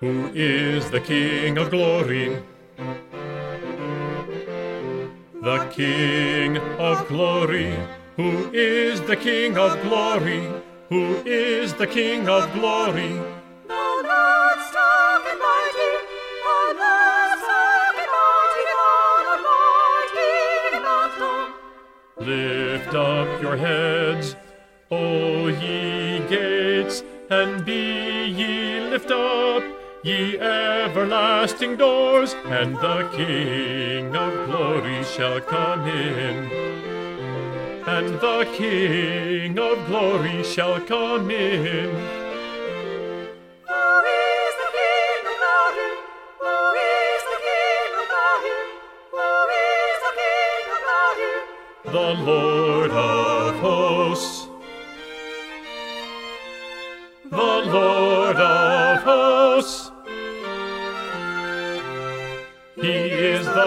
who is the King of glory. The King of glory, who is the King of glory, who is the King of glory. The Lord strong and mighty, the Lord strong and mighty, the Lord mighty in battle. Lift up your heads, O ye gates, and be ye lift up, ye everlasting doors, and the King of glory shall come in. And the King of glory shall come in. Who is the King of glory? Who is the King of glory? Who is the King of glory? the Lord of hosts. The Lord of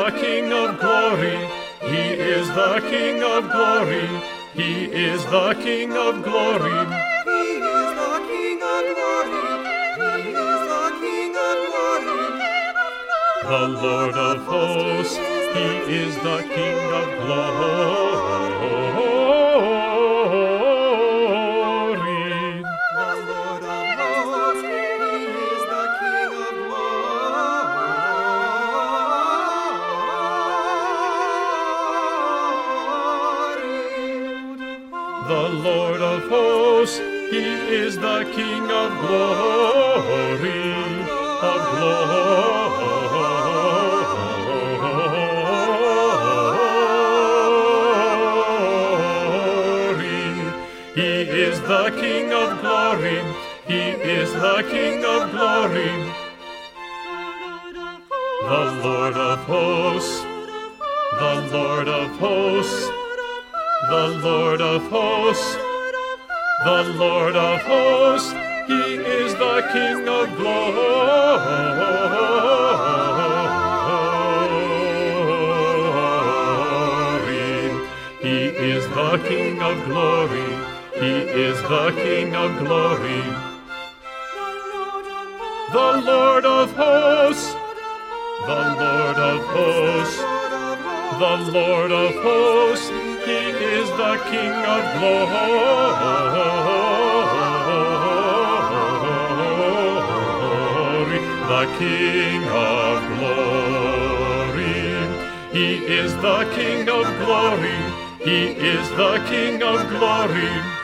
the King of glory. He is the King of glory. He is the King of glory. He is the King of glory. He is the King of glory. The Lord of hosts. He is the King of glory. The Lord of hosts, He is the King of glory, of glory. He is the King of glory. He is the King of glory. The Lord of hosts, the Lord of hosts. The Lord of hosts, the Lord of hosts, He is the King of glory. He is the King of glory. He is the King of glory. The Lord of hosts, the Lord of hosts, the Lord of hosts, He is the King of glory, the King of glory. He is the King of glory. He is the King of glory.